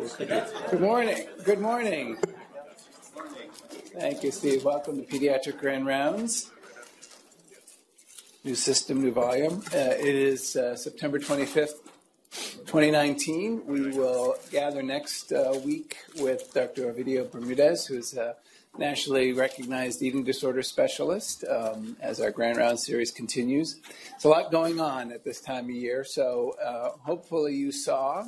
Good morning. Good morning. Thank you, Steve. Welcome to Pediatric Grand Rounds. New system, new volume. Uh, it is uh, September 25th, 2019. We will gather next uh, week with Dr. Ovidio Bermudez, who is a nationally recognized eating disorder specialist, um, as our Grand Round series continues. It's a lot going on at this time of year, so uh, hopefully you saw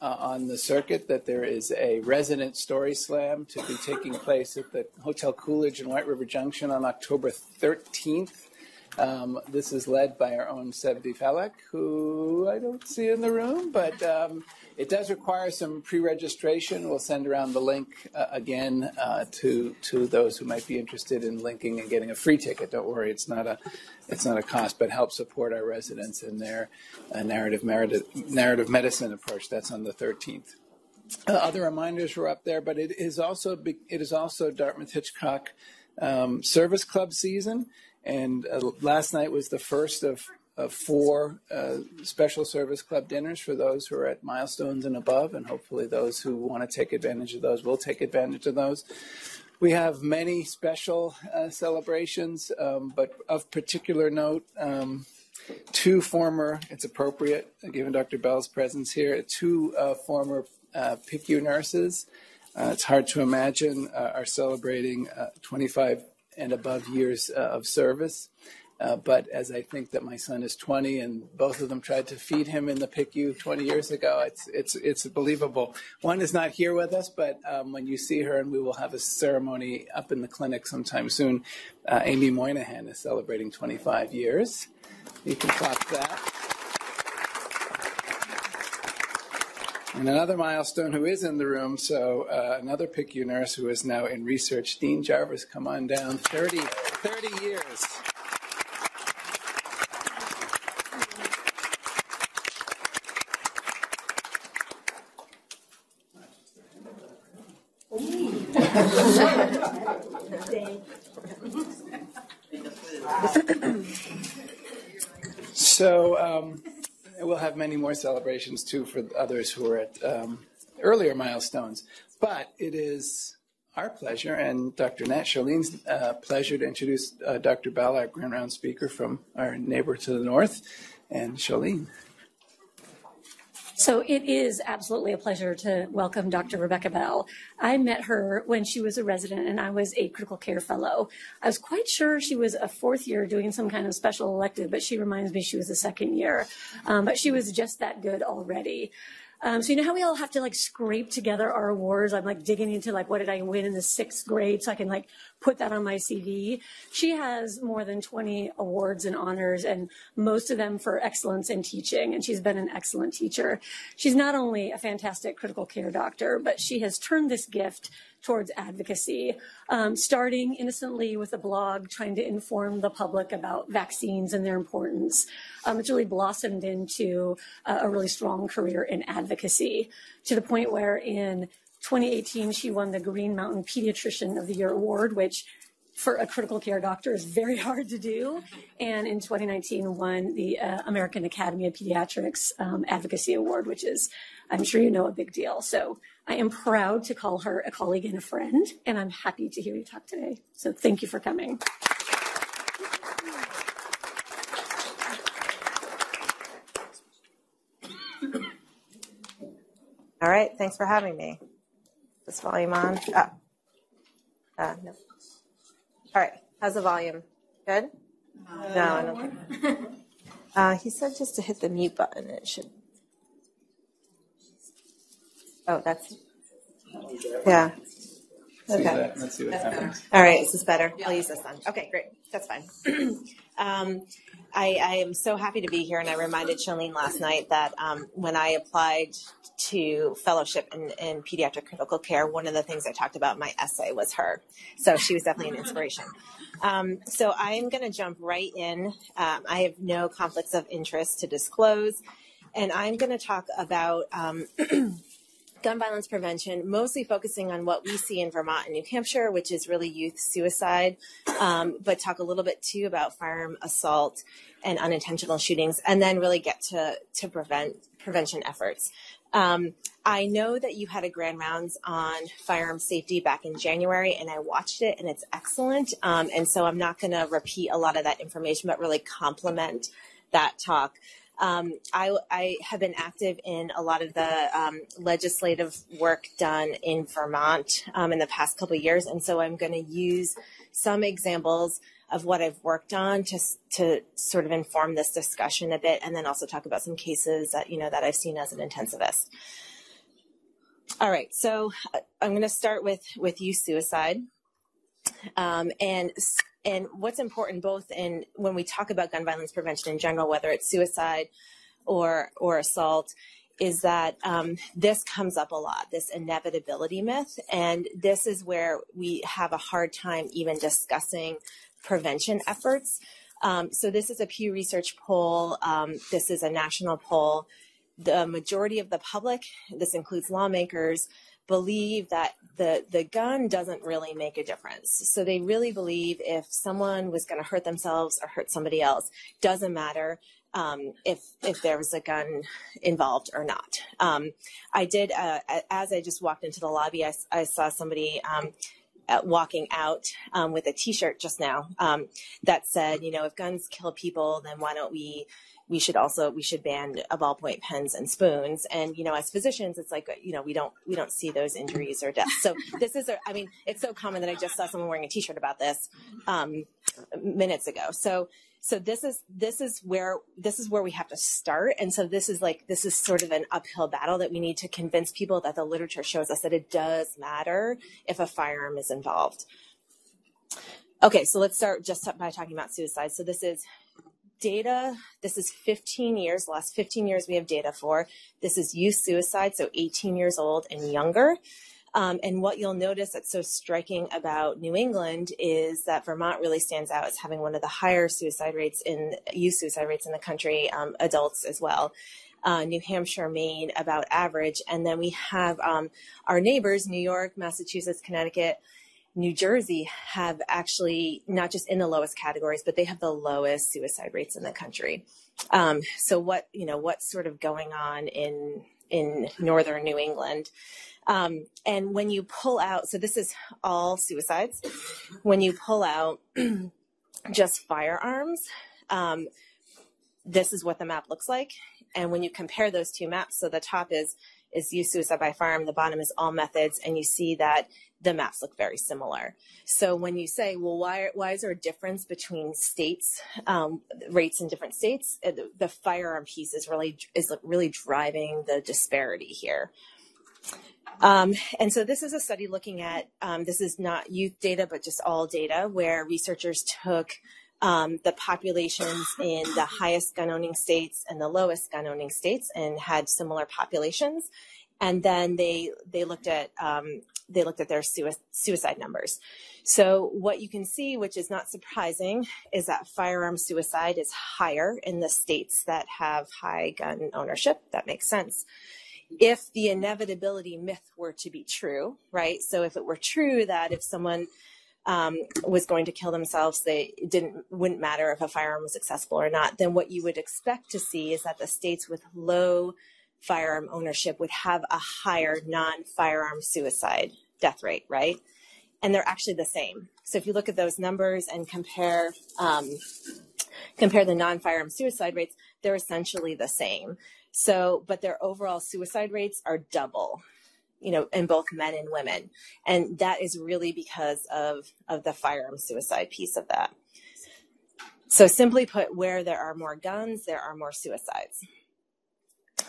uh, on the circuit that there is a resident story slam to be taking place at the Hotel Coolidge in White River Junction on October 13th. Um, this is led by our own Sevdi Falek, who I don't see in the room, but um, it does require some pre-registration. We'll send around the link uh, again uh, to to those who might be interested in linking and getting a free ticket. Don't worry, it's not a it's not a cost, but help support our residents in their uh, narrative narrative medicine approach. That's on the 13th. Uh, other reminders were up there, but it is also it is also Dartmouth Hitchcock um, Service Club season. And uh, last night was the first of, of four uh, special service club dinners for those who are at milestones and above, and hopefully those who want to take advantage of those will take advantage of those. We have many special uh, celebrations, um, but of particular note, um, two former, it's appropriate, given Dr. Bell's presence here, two uh, former uh, PICU nurses. Uh, it's hard to imagine, uh, are celebrating 25 and above years uh, of service. Uh, but as I think that my son is 20, and both of them tried to feed him in the PICU 20 years ago, it's it's it's believable. One is not here with us, but um, when you see her, and we will have a ceremony up in the clinic sometime soon. Uh, Amy Moynihan is celebrating 25 years. You can clap that. And another milestone who is in the room, so uh, another PICU nurse who is now in research, Dean Jarvis, come on down, 30, 30 years. so, um, have many more celebrations too for others who are at um, earlier milestones. But it is our pleasure and Dr. Nat Charlene's uh, pleasure to introduce uh, Dr. Our Grand Round speaker from our neighbor to the north, and Charlene. So it is absolutely a pleasure to welcome Dr. Rebecca Bell. I met her when she was a resident and I was a critical care fellow. I was quite sure she was a fourth year doing some kind of special elective, but she reminds me she was a second year. Um, but she was just that good already. Um, so you know how we all have to like scrape together our awards? I'm like digging into like what did I win in the sixth grade so I can like put that on my CV. She has more than 20 awards and honors and most of them for excellence in teaching. And she's been an excellent teacher. She's not only a fantastic critical care doctor, but she has turned this gift towards advocacy, um, starting innocently with a blog trying to inform the public about vaccines and their importance. Um, it's really blossomed into uh, a really strong career in advocacy to the point where in 2018 she won the Green Mountain Pediatrician of the Year award, which for a critical care doctor is very hard to do. And in 2019 won the uh, American Academy of Pediatrics um, Advocacy Award, which is, I'm sure you know, a big deal. So I am proud to call her a colleague and a friend, and I'm happy to hear you talk today. So thank you for coming. All right, thanks for having me. This volume on? Oh. Uh, no. All right, how's the volume? Good? Uh, no, I don't think. Uh, he said just to hit the mute button, it should Oh, that's, yeah. Okay. Let's see what happens. All right, this is this better? I'll use this then. Okay, great. That's fine. um, I, I, am so happy to be here, and I reminded Charlene last night that um, when I applied to fellowship in, in, pediatric critical care, one of the things I talked about in my essay was her. So she was definitely an inspiration. Um, so I'm going to jump right in. Um, I have no conflicts of interest to disclose, and I'm going to talk about um, gun violence prevention, mostly focusing on what we see in Vermont and New Hampshire, which is really youth suicide, um, but talk a little bit too about firearm assault and unintentional shootings, and then really get to to prevent prevention efforts. Um, I know that you had a grand rounds on firearm safety back in January, and I watched it, and it's excellent. Um, and so I'm not going to repeat a lot of that information, but really complement that talk. Um, I, I, have been active in a lot of the um, legislative work done in Vermont um, in the past couple years, and so I'm going to use some examples of what I've worked on to to sort of inform this discussion a bit, and then also talk about some cases that you know that I've seen as an intensivist. All right, so uh, I'm going to start with with youth suicide, um, and and what's important both in when we talk about gun violence prevention in general, whether it's suicide or or assault, is that um, this comes up a lot, this inevitability myth, and this is where we have a hard time even discussing prevention efforts. Um, so this is a Pew Research poll. Um, this is a national poll. The majority of the public, this includes lawmakers, believe that the the gun doesn't really make a difference. So they really believe if someone was going to hurt themselves or hurt somebody else, doesn't matter um, if if there was a gun involved or not. Um, I did uh, as I just walked into the lobby, I, I saw somebody. Um, walking out um, with a T-shirt just now um, that said, you know, if guns kill people, then why don't we we should also we should ban ballpoint pens and spoons. And you know as physicians it's like you know we don't we don't see those injuries or deaths. So this is a, i mean it's so common that i just saw someone wearing a t-shirt about this um, minutes ago. So so this is this is where this is where we have to start. And so this is like this is sort of an uphill battle that we need to convince people that the literature shows us that it does matter if a firearm is involved. Okay so let's start just by talking about suicide. So this is data. This is 15 years, last 15 years we have data for. This is youth suicide, so 18 years old and younger. Um, and what you'll notice that's so striking about New England is that Vermont really stands out as having one of the higher suicide rates in youth suicide rates in the country, um, adults as well. Uh, New Hampshire, Maine, about average. And then we have um, our neighbors, New York, Massachusetts, Connecticut, New Jersey have actually not just in the lowest categories, but they have the lowest suicide rates in the country. Um, so what you know what's sort of going on in in northern New England? Um, and when you pull out, so this is all suicides. When you pull out just firearms, um, this is what the map looks like. And when you compare those two maps, so the top is is youth suicide by firearm, the bottom is all methods, and you see that the maps look very similar. So when you say, well, why, why is there a difference between states, um, rates in different states? Uh, the, the firearm piece is really, is really driving the disparity here. Um, and so this is a study looking at, um, this is not youth data, but just all data where researchers took um, the populations in the highest gun owning states and the lowest gun owning states and had similar populations. And then they, they looked at um, they looked at their suicide numbers. So what you can see, which is not surprising, is that firearm suicide is higher in the states that have high gun ownership. That makes sense. If the inevitability myth were to be true, right? So if it were true that if someone um, was going to kill themselves, they didn't wouldn't matter if a firearm was accessible or not. Then what you would expect to see is that the states with low firearm ownership would have a higher non-firearm suicide death rate, right? And they're actually the same. So if you look at those numbers and compare um, compare the non-firearm suicide rates, they're essentially the same. So, but their overall suicide rates are double, you know, in both men and women, and that is really because of of the firearm suicide piece of that. So simply put, where there are more guns, there are more suicides.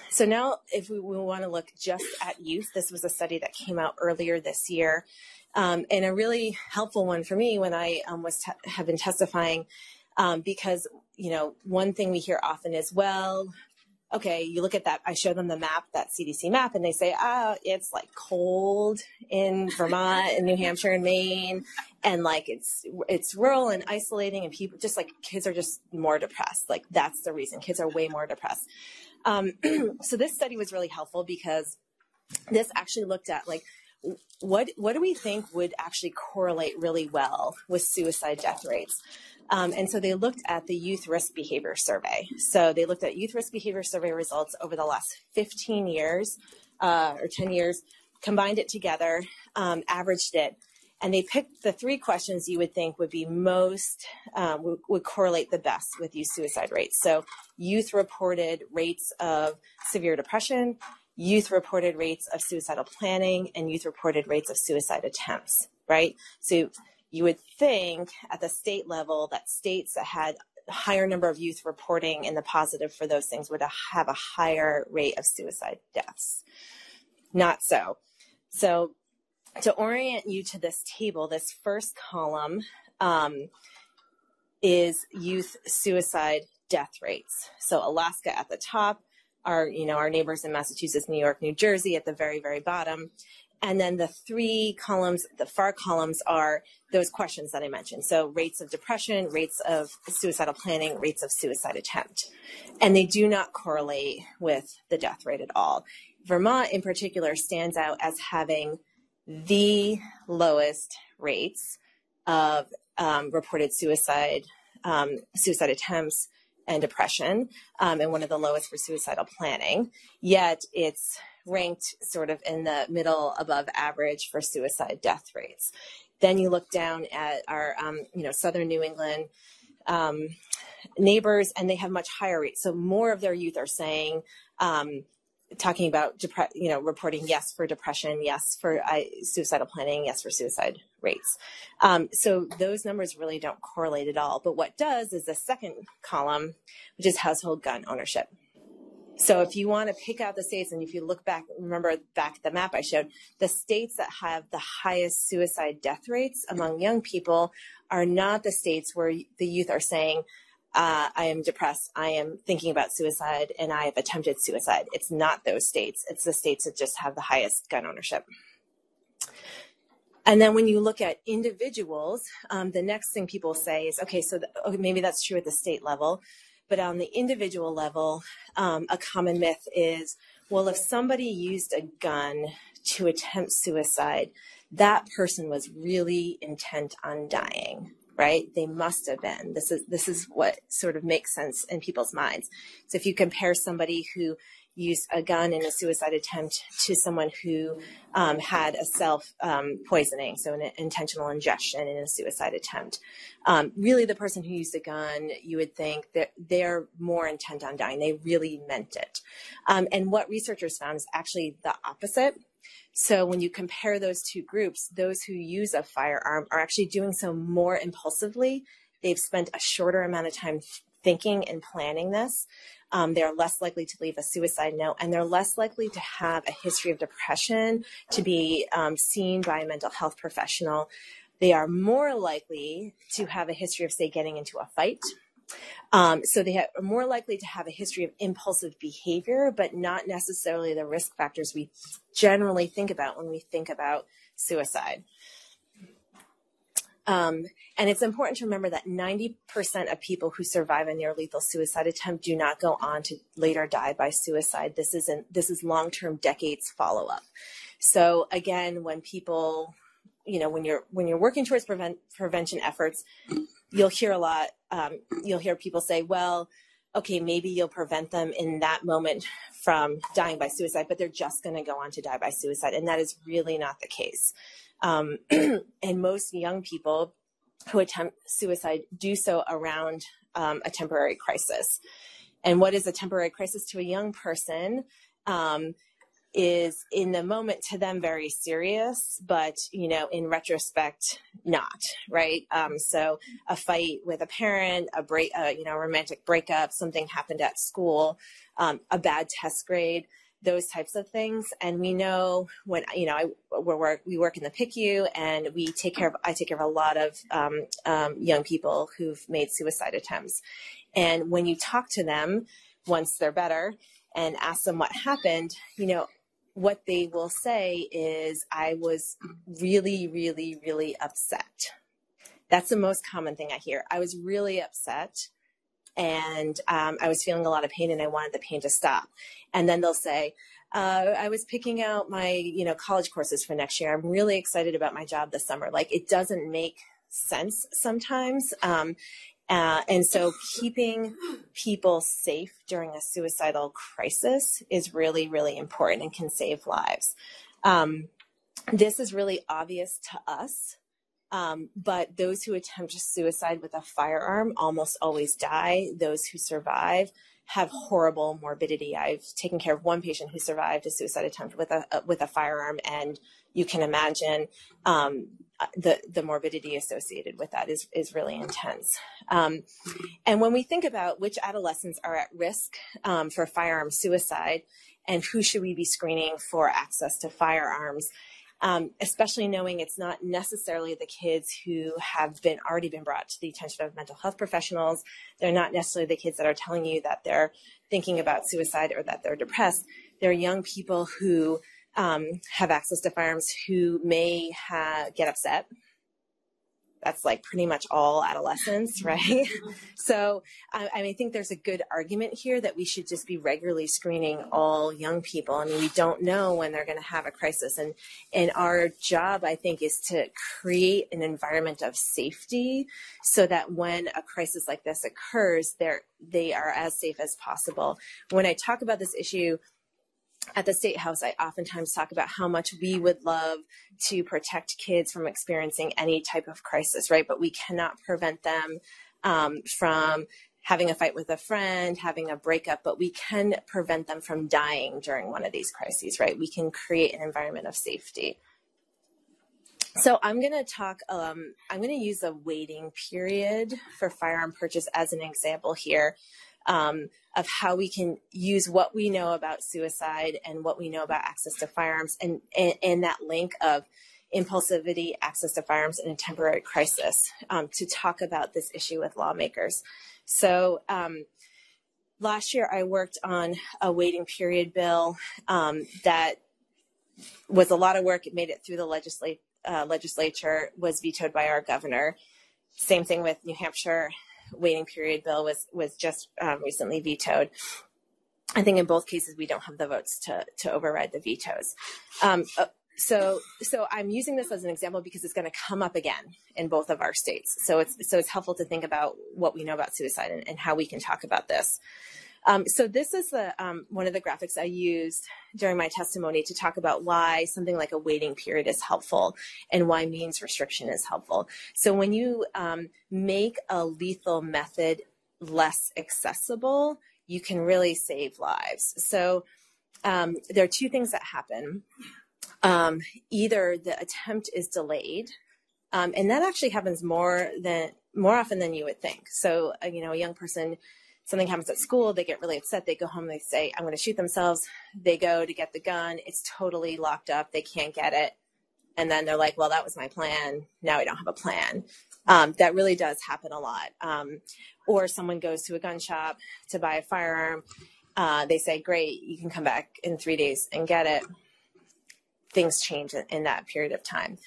So now, if we, we want to look just at youth, this was a study that came out earlier this year, um, and a really helpful one for me when I um, was te- have been testifying, um, because you know one thing we hear often is, well, okay, you look at that. I show them the map, that CDC map, and they say, ah, it's like cold in Vermont and New Hampshire and Maine, and like it's it's rural and isolating, and people just like kids are just more depressed. Like that's the reason kids are way more depressed. Um, so this study was really helpful because this actually looked at like what what do we think would actually correlate really well with suicide death rates? Um, and so they looked at the youth risk behavior survey. So they looked at youth risk behavior survey results over the last 15 years uh, or 10 years, combined it together, um, averaged it, and they picked the three questions you would think would be most um, would, would, correlate the best with youth suicide rates. So, youth reported rates of severe depression, youth reported rates of suicidal planning, and youth reported rates of suicide attempts. Right. So, you would think at the state level that states that had higher number of youth reporting in the positive for those things would have a higher rate of suicide deaths. Not so. So to orient you to this table, this first column um, is youth suicide death rates. So Alaska at the top, our you know our neighbors in Massachusetts, New York, New Jersey at the very very bottom, and then the three columns, the far columns are those questions that I mentioned. So rates of depression, rates of suicidal planning, rates of suicide attempt, and they do not correlate with the death rate at all. Vermont in particular stands out as having the lowest rates of um, reported suicide, um, suicide attempts, and depression, um, and one of the lowest for suicidal planning. Yet it's ranked sort of in the middle above average for suicide death rates. Then you look down at our, um, you know, southern New England um, neighbors, and they have much higher rates. So more of their youth are saying, um, talking about depre- you know reporting yes for depression yes for uh, suicidal planning yes for suicide rates um, so those numbers really don't correlate at all but what does is the second column which is household gun ownership so if you want to pick out the states and if you look back remember back at the map i showed the states that have the highest suicide death rates among young people are not the states where the youth are saying uh, I am depressed, I am thinking about suicide, and I have attempted suicide. It's not those states, it's the states that just have the highest gun ownership. And then when you look at individuals, um, the next thing people say is, okay, so the, okay, maybe that's true at the state level, but on the individual level, um, a common myth is, well, if somebody used a gun to attempt suicide, that person was really intent on dying right? They must have been. This is this is what sort of makes sense in people's minds. So if you compare somebody who used a gun in a suicide attempt to someone who um, had a self um, poisoning, so an intentional ingestion in a suicide attempt. Um, really, the person who used a gun, you would think that they're more intent on dying. They really meant it. Um, and what researchers found is actually the opposite. So when you compare those two groups, those who use a firearm are actually doing so more impulsively. They've spent a shorter amount of time thinking and planning this. Um, they're less likely to leave a suicide note and they're less likely to have a history of depression, to be um, seen by a mental health professional. They are more likely to have a history of, say, getting into a fight um, so they are more likely to have a history of impulsive behavior, but not necessarily the risk factors we generally think about when we think about suicide. Um, and it's important to remember that 90% of people who survive a near lethal suicide attempt do not go on to later die by suicide. This isn't, this is long-term decades follow up. So again, when people, you know, when you're, when you're working towards prevent, prevention efforts, you'll hear a lot, um, you'll hear people say, well, okay, maybe you'll prevent them in that moment from dying by suicide, but they're just going to go on to die by suicide. And that is really not the case. Um, and most young people who attempt suicide do so around um, a temporary crisis. And what is a temporary crisis to a young person? Um, is in the moment to them very serious, but you know, in retrospect, not right. Um, so a fight with a parent, a break, uh, you know, romantic breakup, something happened at school, um, a bad test grade, those types of things. And we know when you know, I we work we work in the PICU, and we take care of I take care of a lot of um, um, young people who've made suicide attempts. And when you talk to them once they're better and ask them what happened, you know, what they will say is, I was really, really, really upset. That's the most common thing I hear. I was really upset and um, I was feeling a lot of pain and I wanted the pain to stop. And then they'll say, uh, I was picking out my, you know, college courses for next year. I'm really excited about my job this summer. Like it doesn't make sense sometimes. Um, Uh, and so keeping people safe during a suicidal crisis is really, really important and can save lives. Um, this is really obvious to us, um, but those who attempt suicide with a firearm almost always die. Those who survive have horrible morbidity. I've taken care of one patient who survived a suicide attempt with a with a firearm, and you can imagine um, the the morbidity associated with that is is really intense. Um, and when we think about which adolescents are at risk um, for firearm suicide, and who should we be screening for access to firearms, um, especially knowing it's not necessarily the kids who have been already been brought to the attention of mental health professionals. They're not necessarily the kids that are telling you that they're thinking about suicide or that they're depressed. They're young people who um, have access to firearms who may ha- get upset that's like pretty much all adolescents, mm-hmm. right? so I, I, mean, I think there's a good argument here that we should just be regularly screening all young people. I mean, we don't know when they're going to have a crisis, and and our job, I think, is to create an environment of safety so that when a crisis like this occurs, they're they are as safe as possible. When I talk about this issue at the state house, I oftentimes talk about how much we would love to protect kids from experiencing any type of crisis, right? But we cannot prevent them um, from having a fight with a friend, having a breakup, but we can prevent them from dying during one of these crises, right? We can create an environment of safety. So I'm going to talk, um, I'm going to use a waiting period for firearm purchase as an example here um, of how we can use what we know about suicide and what we know about access to firearms and, and, and that link of impulsivity, access to firearms, and a temporary crisis um, to talk about this issue with lawmakers. So, um, last year I worked on a waiting period bill um, that was a lot of work. It made it through the uh, legislature, was vetoed by our governor. Same thing with New Hampshire waiting period bill was was just um, recently vetoed. I think in both cases we don't have the votes to to override the vetoes. Um, uh, so so I'm using this as an example because it's going to come up again in both of our states. So it's so it's helpful to think about what we know about suicide and, and how we can talk about this. Um, so this is the um, one of the graphics I used during my testimony to talk about why something like a waiting period is helpful and why means restriction is helpful. So when you um, make a lethal method less accessible, you can really save lives. So um, there are two things that happen. Um, either the attempt is delayed, um, and that actually happens more than more often than you would think. So, uh, you know, a young person something happens at school, they get really upset. They go home, they say, I'm going to shoot themselves. They go to get the gun. It's totally locked up. They can't get it. And then they're like, well, that was my plan. Now I don't have a plan. Um, that really does happen a lot. Um, or someone goes to a gun shop to buy a firearm. Uh, they say, great, you can come back in three days and get it. Things change in, in that period of time.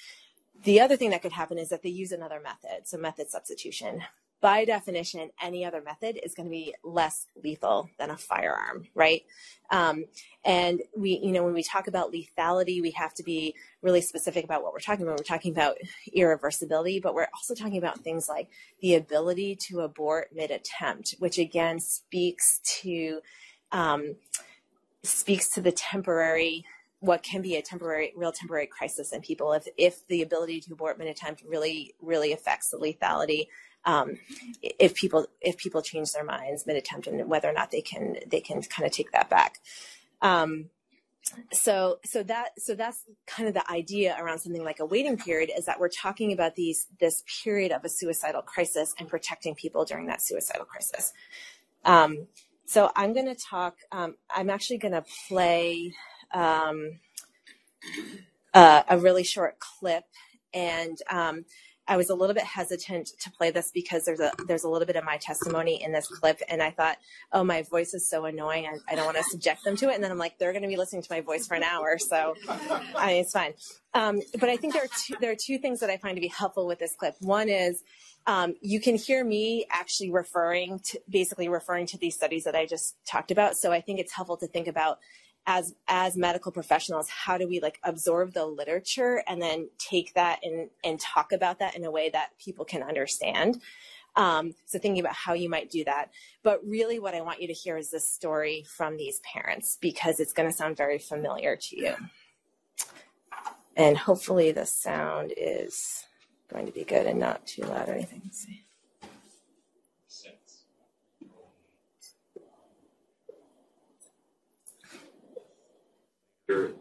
The other thing that could happen is that they use another method, so method substitution by definition, any other method is going to be less lethal than a firearm, right? Um, and we, you know, when we talk about lethality, we have to be really specific about what we're talking about. We're talking about irreversibility, but we're also talking about things like the ability to abort mid-attempt, which again speaks to um, speaks to the temporary what can be a temporary real temporary crisis in people if if the ability to abort mid-attempt really really affects the lethality um, if people if people change their minds mid attempt and whether or not they can they can kind of take that back. Um, so so that so that's kind of the idea around something like a waiting period is that we're talking about these this period of a suicidal crisis and protecting people during that suicidal crisis. Um, so I'm going to talk. Um, I'm actually going to play um, uh, a really short clip and um, I was a little bit hesitant to play this because there's a there's a little bit of my testimony in this clip, and I thought, oh, my voice is so annoying, I, I don't want to subject them to it. And then I'm like, they're going to be listening to my voice for an hour, so I mean, it's fine. Um, but I think there are two, there are two things that I find to be helpful with this clip. One is um, you can hear me actually referring to basically referring to these studies that I just talked about. So I think it's helpful to think about as as medical professionals how do we like absorb the literature and then take that and and talk about that in a way that people can understand Um, so thinking about how you might do that. But really, what I want you to hear is this story from these parents because it's going to sound very familiar to you. And hopefully, the sound is going to be good and not too loud or anything. Let's. Sure.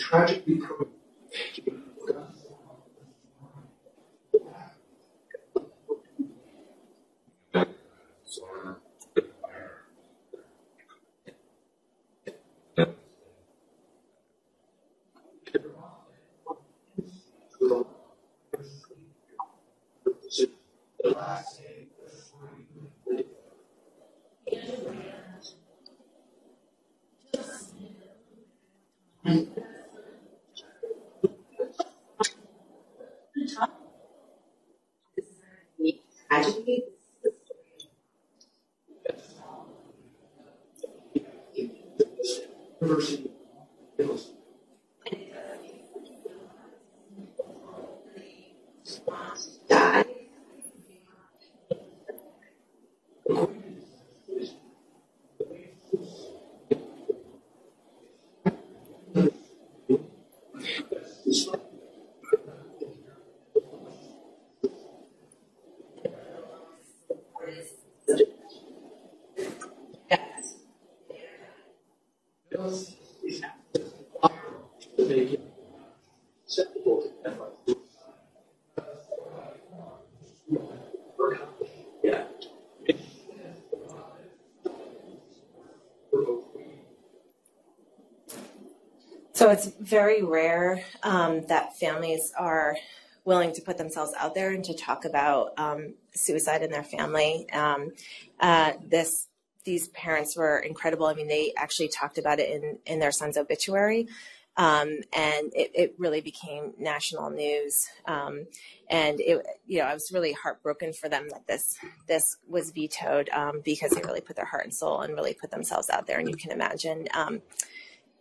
Tragically university die So it's very rare um, that families are willing to put themselves out there and to talk about um, suicide in their family. Um, uh, this these parents were incredible. I mean, they actually talked about it in in their son's obituary. Um, and it, it, really became national news. Um, and it, you know, I was really heartbroken for them that this this was vetoed um, because they really put their heart and soul and really put themselves out there. And you can imagine um,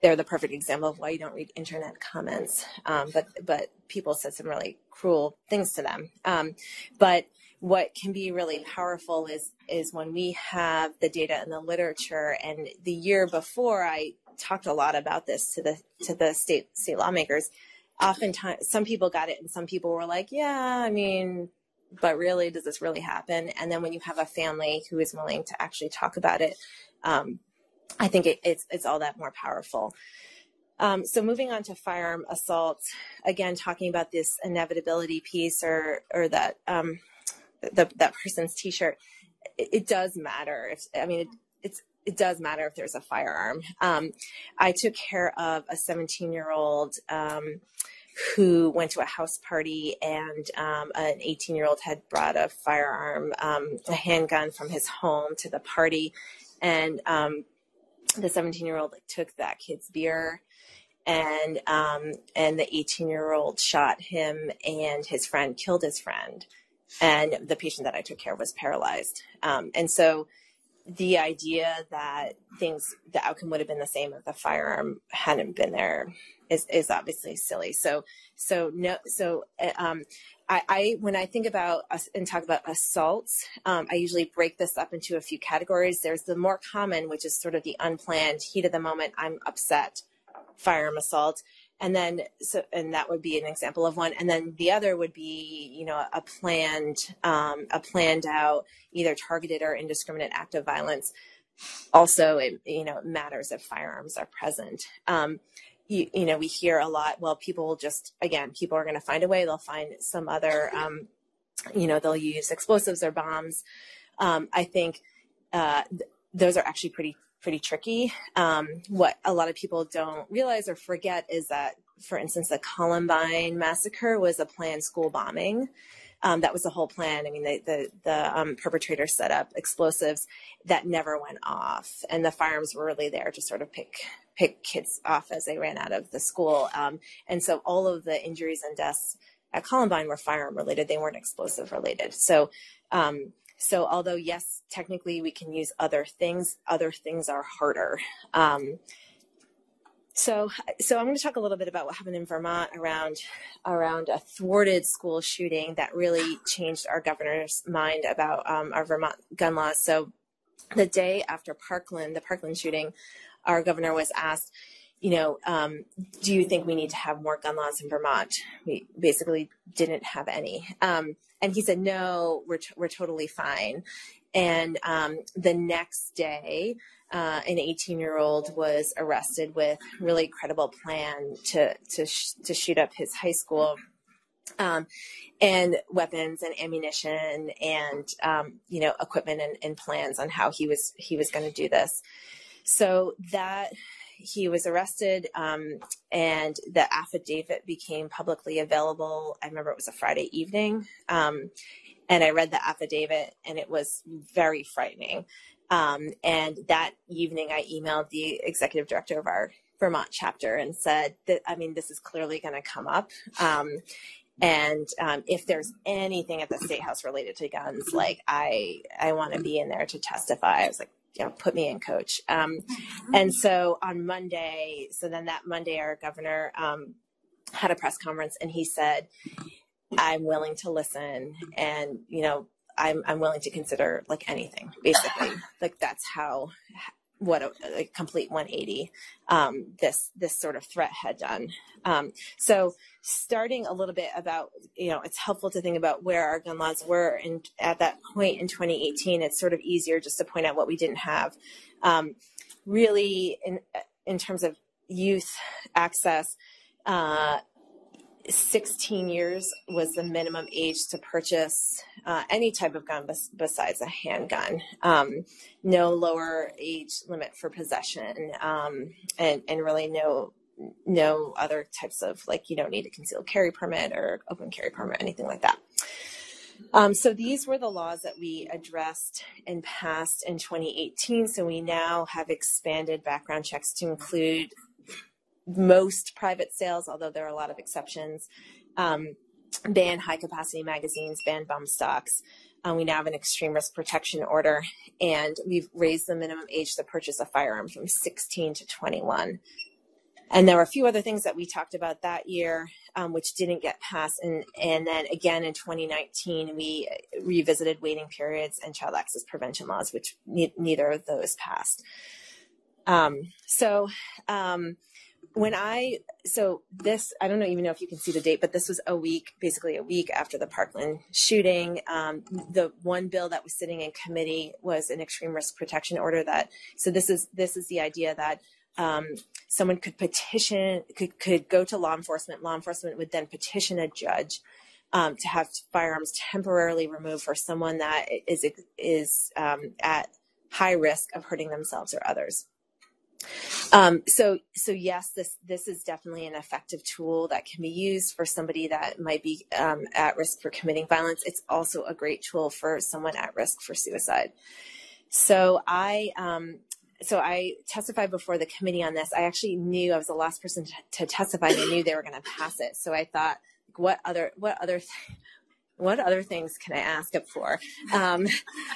they're the perfect example of why you don't read internet comments. Um, but but people said some really cruel things to them. Um, but what can be really powerful is is when we have the data and the literature. And the year before, I talked a lot about this to the to the state state lawmakers. Oftentimes, some people got it, and some people were like, "Yeah, I mean." But really, does this really happen? And then when you have a family who is willing to actually talk about it, um, I think it, it's it's all that more powerful. Um, so moving on to firearm assaults, again talking about this inevitability piece or or that um, the, that person's T-shirt. It, it, does matter. If I mean, it, it's it does matter if there's a firearm. Um, I took care of a 17 year old. Um, who went to a house party and um, an 18 year old had brought a firearm, um, a handgun from his home to the party. And um, the 17 year old took that kid's beer and um, and the 18 year old shot him and his friend killed his friend. And the patient that i took care of was paralyzed. Um, and so the idea that things the outcome would have been the same if the firearm hadn't been there is, is obviously silly. So so no so um, I, I when I think about us and talk about assaults, um, I usually break this up into a few categories. There's the more common, which is sort of the unplanned heat of the moment. I'm upset, firearm assault, and then so and that would be an example of one. And then the other would be you know a planned um, a planned out either targeted or indiscriminate act of violence. Also, it you know matters if firearms are present. Um, you, you know, we hear a lot, well, people will just, again, people are going to find a way. They'll find some other, um, you know, they'll use explosives or bombs. Um, I think uh, th- those are actually pretty, pretty tricky. Um, what a lot of people don't realize or forget is that, for instance, the Columbine massacre was a planned school bombing. Um, that was the whole plan. I mean, the the, the um, perpetrator set up explosives that never went off, and the firearms were really there to sort of pick pick kids off as they ran out of the school. Um, and so all of the injuries and deaths at Columbine were firearm related; they weren't explosive related. So. Um, so although yes, technically we can use other things, other things are harder. Um, so, so I'm going to talk a little bit about what happened in Vermont around around a thwarted school shooting that really changed our governor's mind about um, our Vermont gun laws. So, the day after Parkland, the Parkland shooting, our governor was asked, you know, um, do you think we need to have more gun laws in Vermont? We basically didn't have any, um, and he said, no, we're t- we're totally fine. And um, the next day, uh, an 18 year old was arrested with really credible plan to to sh- to shoot up his high school um, and weapons and ammunition and um, you know equipment and, and, plans on how he was he was going to do this so that he was arrested um, and the affidavit became publicly available i remember it was a friday evening um, and i read the affidavit and it was very frightening um, and that evening, I emailed the executive director of our Vermont chapter and said that, I mean, this is clearly going to come up. Um, and um, if there's anything at the state house related to guns, like I, I want to be in there to testify. I was like, you know, put me in, coach. Um, and so on Monday, so then that Monday, our governor um, had a press conference and he said, I'm willing to listen and, you know, I'm I'm willing to consider like anything basically. like that's how what a, a complete 180 um, this this sort of threat had done. Um, so starting a little bit about you know it's helpful to think about where our gun laws were and at that point in 2018 it's sort of easier just to point out what we didn't have. Um, really in in terms of youth access. Uh, 16 years was the minimum age to purchase uh, any type of gun bes- besides a handgun. Um, no lower age limit for possession, um, and and really no no other types of like you don't need a concealed carry permit or open carry permit, anything like that. Um, so these were the laws that we addressed and passed in 2018. So we now have expanded background checks to include most private sales, although there are a lot of exceptions. Um, ban high capacity magazines, ban bump stocks. Um, we now have an extreme risk protection order, and we've raised the minimum age to purchase a firearm from 16 to 21. And there were a few other things that we talked about that year, um, which didn't get passed. And, and then again in 2019, we revisited waiting periods and child access prevention laws, which ne- neither of those passed. Um, so, um, when I so this I don't even know if you can see the date, but this was a week, basically a week after the Parkland shooting. Um, the one bill that was sitting in committee was an extreme risk protection order. That so this is this is the idea that um, someone could petition could could go to law enforcement. Law enforcement would then petition a judge. Um, to have firearms temporarily removed for someone that is is um, at high risk of hurting themselves or others. Um, so, so yes, this this is definitely an effective tool that can be used for somebody that might be um, at risk for committing violence. It's also a great tool for someone at risk for suicide. So I. Um, so I testified before the committee on this. I actually knew I was the last person to, to testify. I knew they were going to pass it. So I thought, what other what other what other things can I ask it for? Um,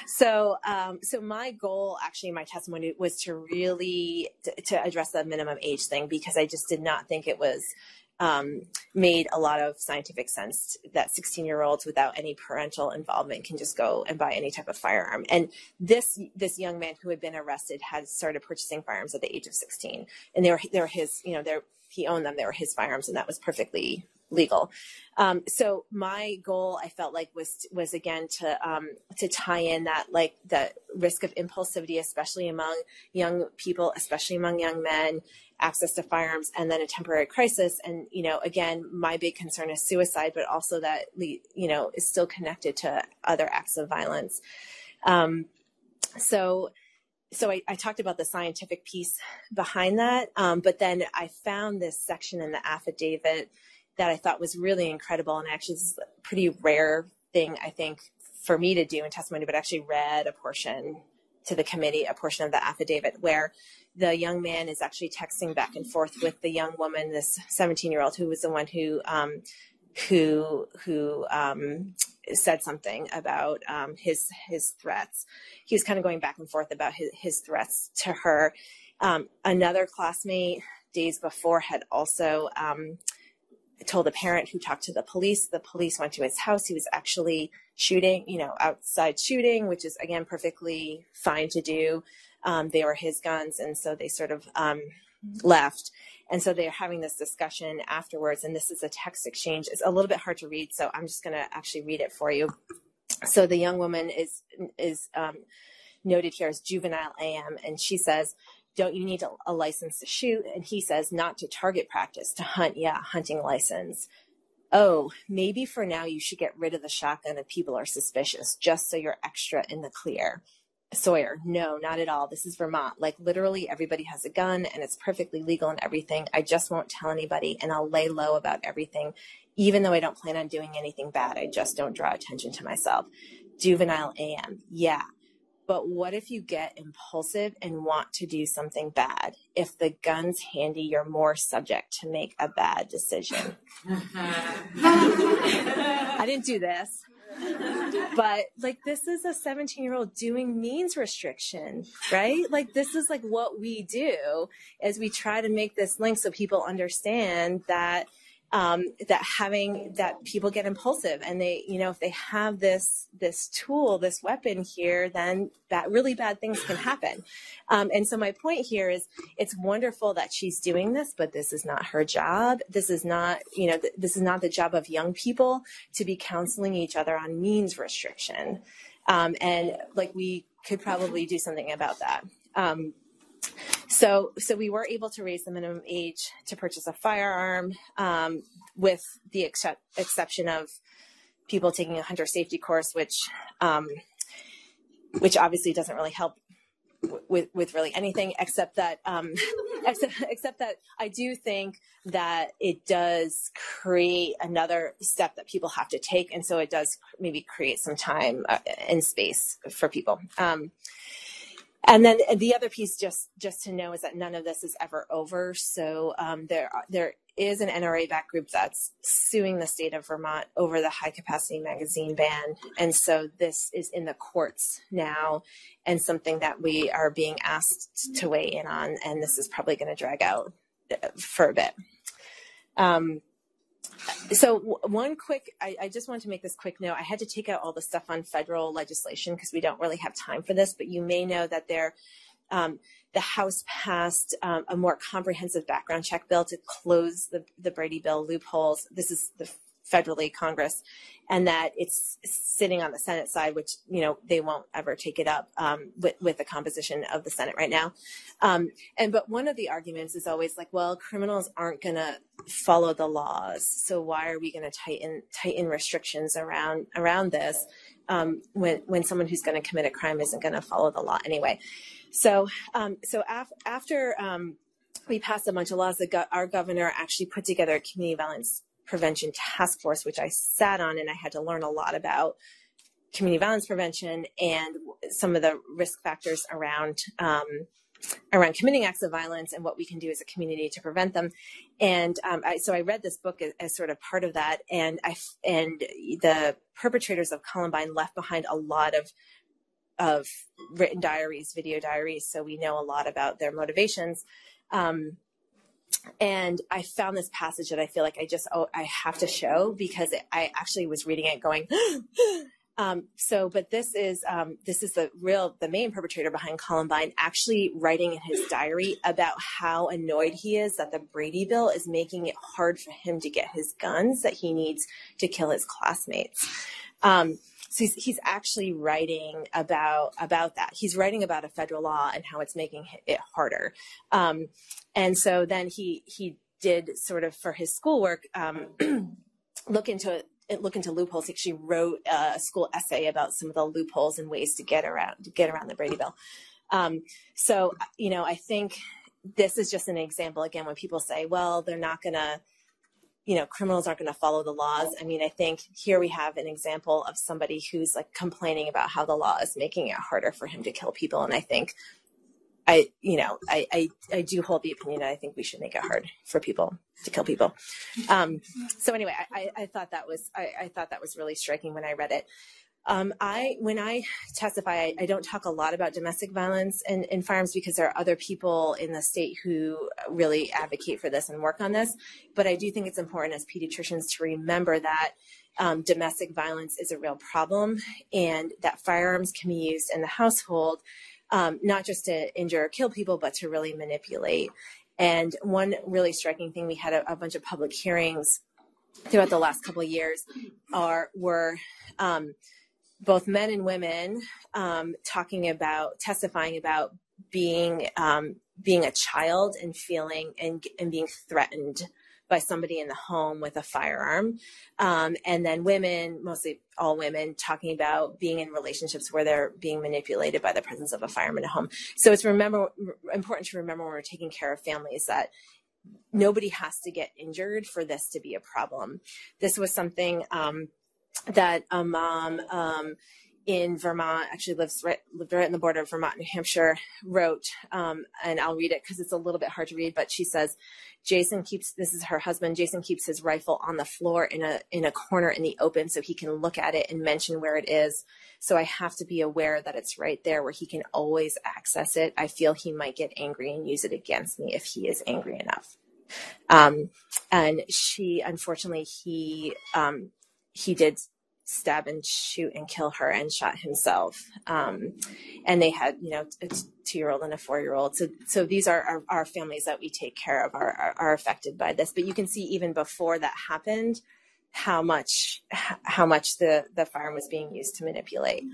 so, um, so my goal actually my testimony was to really to, to, address the minimum age thing because I just did not think it was um, made a lot of scientific sense that 16 year olds without any parental involvement can just go and buy any type of firearm. And this this young man who had been arrested had started purchasing firearms at the age of 16, and they were they were his you know they're he owned them they were his firearms and that was perfectly legal. Um, so my goal, I felt like was was again to um, to tie in that like the risk of impulsivity, especially among young people, especially among young men, access to firearms, and then a temporary crisis. And you know, again, my big concern is suicide, but also that you know is still connected to other acts of violence. Um, so so I, I, talked about the scientific piece behind that, um, but then I found this section in the affidavit that I thought was really incredible. And actually, this is a pretty rare thing, I think, for me to do in testimony, but actually read a portion to the committee, a portion of the affidavit where the young man is actually texting back and forth with the young woman, this 17 year old who was the one who, um, who, who, um, said something about um, his his threats. He was kind of going back and forth about his, his threats to her. Um, another classmate days before had also um, told a parent who talked to the police. The police went to his house. He was actually shooting, you know, outside shooting, which is again perfectly fine to do. Um, they were his guns, and so they sort of um, left. And so they're having this discussion afterwards, and this is a text exchange. It's a little bit hard to read, so I'm just going to actually read it for you. So the young woman is is um, noted here as juvenile AM, and she says, don't you need a, a, license to shoot? And he says, not to target practice, to hunt. Yeah, hunting license. Oh, maybe for now you should get rid of the shotgun if people are suspicious, just so you're extra in the clear. Sawyer, no, not at all. This is Vermont. Like literally everybody has a gun and it's perfectly legal and everything. I just won't tell anybody and I'll lay low about everything. Even though I don't plan on doing anything bad, I just don't draw attention to myself. Juvenile AM. Yeah. But what if you get impulsive and want to do something bad? If the gun's handy, you're more subject to make a bad decision. I didn't do this. But like this is a 17 year old doing means restriction, right? Like this is like what we do as we try to make this link so people understand that um, that having that people get impulsive and they you know if they have this this tool this weapon here then that really bad things can happen. Um, and so my point here is it's wonderful that she's doing this but this is not her job. This is not you know th- this is not the job of young people to be counseling each other on means restriction. Um, and like we could probably do something about that. Um, so, so we were able to raise the minimum age to purchase a firearm, um, with the exception of people taking a hunter safety course, which, um, which obviously doesn't really help with with really anything except that um, except except that I do think that it does create another step that people have to take, and so it does maybe create some time uh, and space for people. And then the other piece, just just to know, is that none of this is ever over. So um, there there is an NRA back group that's suing the state of Vermont over the high capacity magazine ban, and so this is in the courts now, and something that we are being asked to weigh in on, and this is probably going to drag out uh, for a bit. Um, so one quick I, I, just wanted to make this quick note. I had to take out all the stuff on federal legislation because we don't really have time for this but you may know that there um, the house passed um, a more comprehensive background check bill to close the, the brady bill loopholes. This is the federally Congress, and that it's sitting on the Senate side, which you know they won't ever take it up um, with with the composition of the Senate right now. Um, and but one of the arguments is always like, well, criminals aren't going to follow the laws, so why are we going to tighten tighten restrictions around around this um, when when someone who's going to commit a crime isn't going to follow the law anyway? So um, so af- after um, we passed a bunch of laws. Go- our governor actually put together a community violence prevention task force, which I sat on and I had to learn a lot about community violence prevention and some of the risk factors around um, around committing acts of violence and what we can do as a community to prevent them. And um, I, so I read this book as, as, sort of part of that, and I and the perpetrators of Columbine left behind a lot of of written diaries, video diaries, so we know a lot about their motivations. Um, and I found this passage that I feel like I just oh I have to show because it, I actually was reading it going. um, so, but this is um, this is the real the main perpetrator behind Columbine actually writing in his diary about how annoyed he is that the Brady bill is making it hard for him to get his guns that he needs to kill his classmates. Um, so he's, he's actually writing about about that. He's writing about a federal law and how it's making it harder. Um, and so then he he did sort of for his schoolwork um, look into look into loopholes. He actually wrote a school essay about some of the loopholes and ways to get around to get around the Brady bill. Um, so you know, I think this is just an example again when people say, "Well, they're not going to." You know, criminals aren't going to follow the laws. I mean, I think here we have an example of somebody who's like complaining about how the law is making it harder for him to kill people. And I think I, you know, I, I, I do hold the opinion that I think we should make it hard for people to kill people. Um, so anyway, I, I thought that was, I, I thought that was really striking when I read it. Um, I, when I testify, I, I, don't talk a lot about domestic violence in, in firearms because there are other people in the state who really advocate for this and work on this. But I do think it's important as pediatricians to remember that um, domestic violence is a real problem and that firearms can be used in the household, um, not just to injure or kill people, but to really manipulate. And one really striking thing, we had a, a bunch of public hearings throughout the last couple of years are were um, both men and women um, talking about testifying about being um, being a child and feeling and, and being threatened by somebody in the home with a firearm. Um, and then women mostly all women talking about being in relationships where they're being manipulated by the presence of a firearm in a home. So it's remember important to remember when we're taking care of families that nobody has to get injured for this to be a problem. This was something um, that a mom um, in Vermont actually lives right, lived right in the border of Vermont, New Hampshire, wrote, um, and I'll read it because it's a little bit hard to read, but she says, Jason keeps, this is her husband, Jason keeps his rifle on the floor in a, in a corner in the open so he can look at it and mention where it is. So I have to be aware that it's right there where he can always access it. I feel he might get angry and use it against me if he is angry enough. Um, and she, unfortunately, he, um, he did stab and shoot and kill her and shot himself. Um, and they had, you know, a two year old and a four year old. So, so these are our, our, families that we take care of are, are, are affected by this. But you can see even before that happened, how much, how much the, the firearm was being used to manipulate.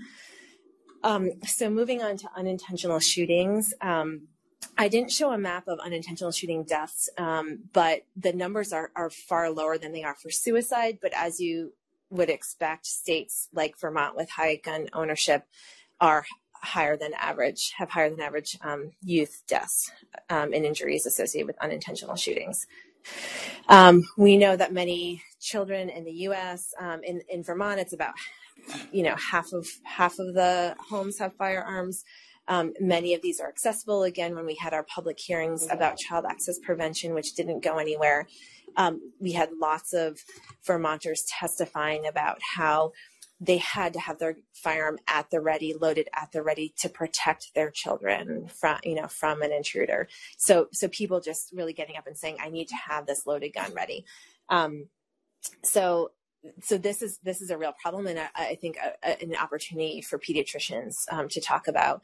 Um, so moving on to unintentional shootings, um, I didn't show a map of unintentional shooting deaths, um, but the numbers are, are far lower than they are for suicide. But as you would expect states like Vermont with high gun ownership are higher than average, have higher than average um, youth deaths um, and injuries associated with unintentional shootings. Um, we know that many children in the U.S. Um, in, in Vermont, it's about you know half of half of the homes have firearms. Um, many of these are accessible. Again, when we had our public hearings about child access prevention, which didn't go anywhere, um, we had lots of Vermonters testifying about how they had to have their firearm at the ready, loaded at the ready to protect their children from, you know, from an intruder. So, so people just really getting up and saying, "I need to have this loaded gun ready." Um, so, so this is this is a real problem, and I, I think a, a, an opportunity for pediatricians um, to talk about.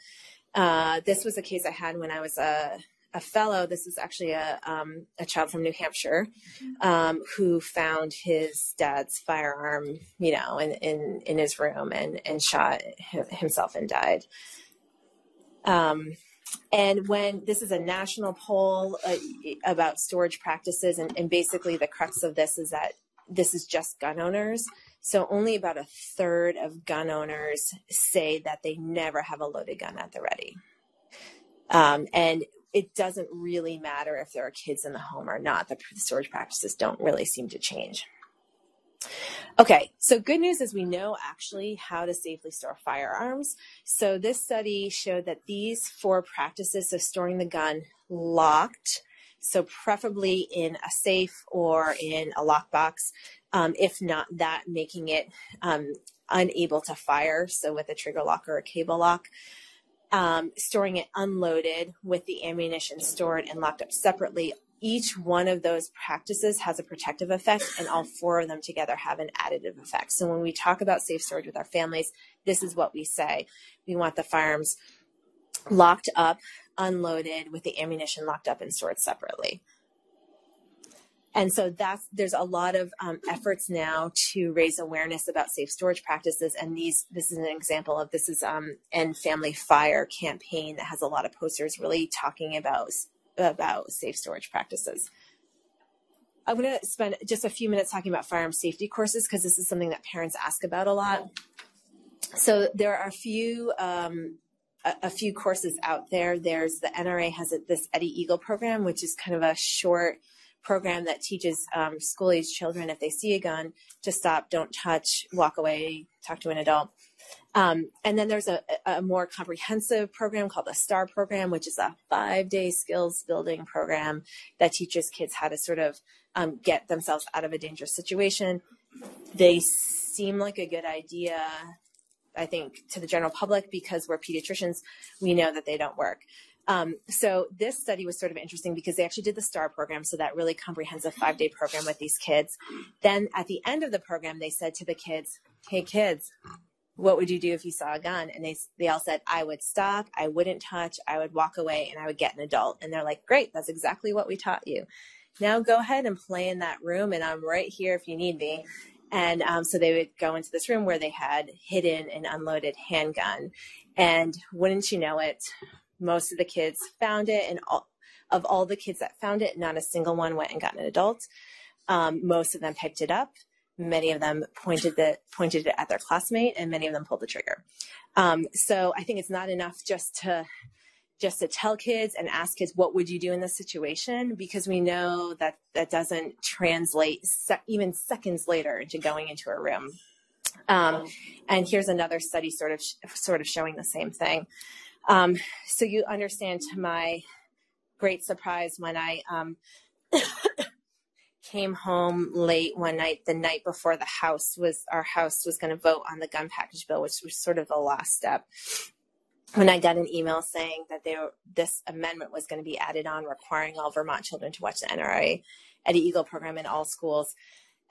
Uh, this was a case I had when I was a a fellow, this is actually a, um, a child from New Hampshire, um, who found his dad's firearm, you know, in, in, in his room and, and shot himself and died. Um, and when this is a national poll uh, about storage practices, and, and basically the crux of this is that this is just gun owners. So only about a third of gun owners say that they never have a loaded gun at the ready. Um, and it doesn't really matter if there are kids in the home or not. The storage practices don't really seem to change. Okay, so good news is we know actually how to safely store firearms. So this study showed that these four practices of storing the gun locked, so preferably in a safe or in a lockbox, um, if not that, making it um, unable to fire, so with a trigger lock or a cable lock um, storing it unloaded with the ammunition stored and locked up separately each one of those practices has a protective effect, and all four of them together have an additive effect. So when we talk about safe storage with our families, this is what we say. We want the firearms locked up, unloaded, with the ammunition locked up and stored separately. And so that's there's a lot of um, efforts now to raise awareness about safe storage practices. And these this is an example of this is um, End Family Fire campaign that has a lot of posters really talking about about safe storage practices. I'm going to spend just a few minutes talking about firearm safety courses because this is something that parents ask about a lot. So there are a few um, a, few courses out there. There's the NRA has a, this Eddie Eagle program, which is kind of a short program that teaches um, school age children if they see a gun to stop, don't touch, walk away, talk to an adult. Um, and then there's a, a, more comprehensive program called the STAR program, which is a five day skills building program that teaches kids how to sort of um, get themselves out of a dangerous situation. They seem like a good idea, I think, to the general public because we're pediatricians, we know that they don't work. Um, so this study was sort of interesting because they actually did the STAR program, so that really comprehensive five day program with these kids. Then at the end of the program, they said to the kids, "Hey kids, what would you do if you saw a gun?" And they they all said, "I would stop, I wouldn't touch, I would walk away, and I would get an adult." And they're like, "Great, that's exactly what we taught you. Now go ahead and play in that room, and I'm right here if you need me." And um, so they would go into this room where they had hidden an unloaded handgun. And wouldn't you know it, most of the kids found it, and all, of all the kids that found it, not a single one went and got an adult. Um, most of them picked it up. Many of them pointed the pointed it at their classmate, and many of them pulled the trigger. Um, so I think it's not enough just to just to tell kids and ask kids what would you do in this situation? Because we know that that doesn't translate se- even seconds later into going into a room. Um, and here's another study sort of sort of showing the same thing. Um, so you understand to my great surprise when I um, came home late one night, the night before the House was, our House was going to vote on the gun package bill, which was sort of the last step. When I got an email saying that they were, this amendment was going to be added on, requiring all Vermont children to watch the NRA Eddie Eagle program in all schools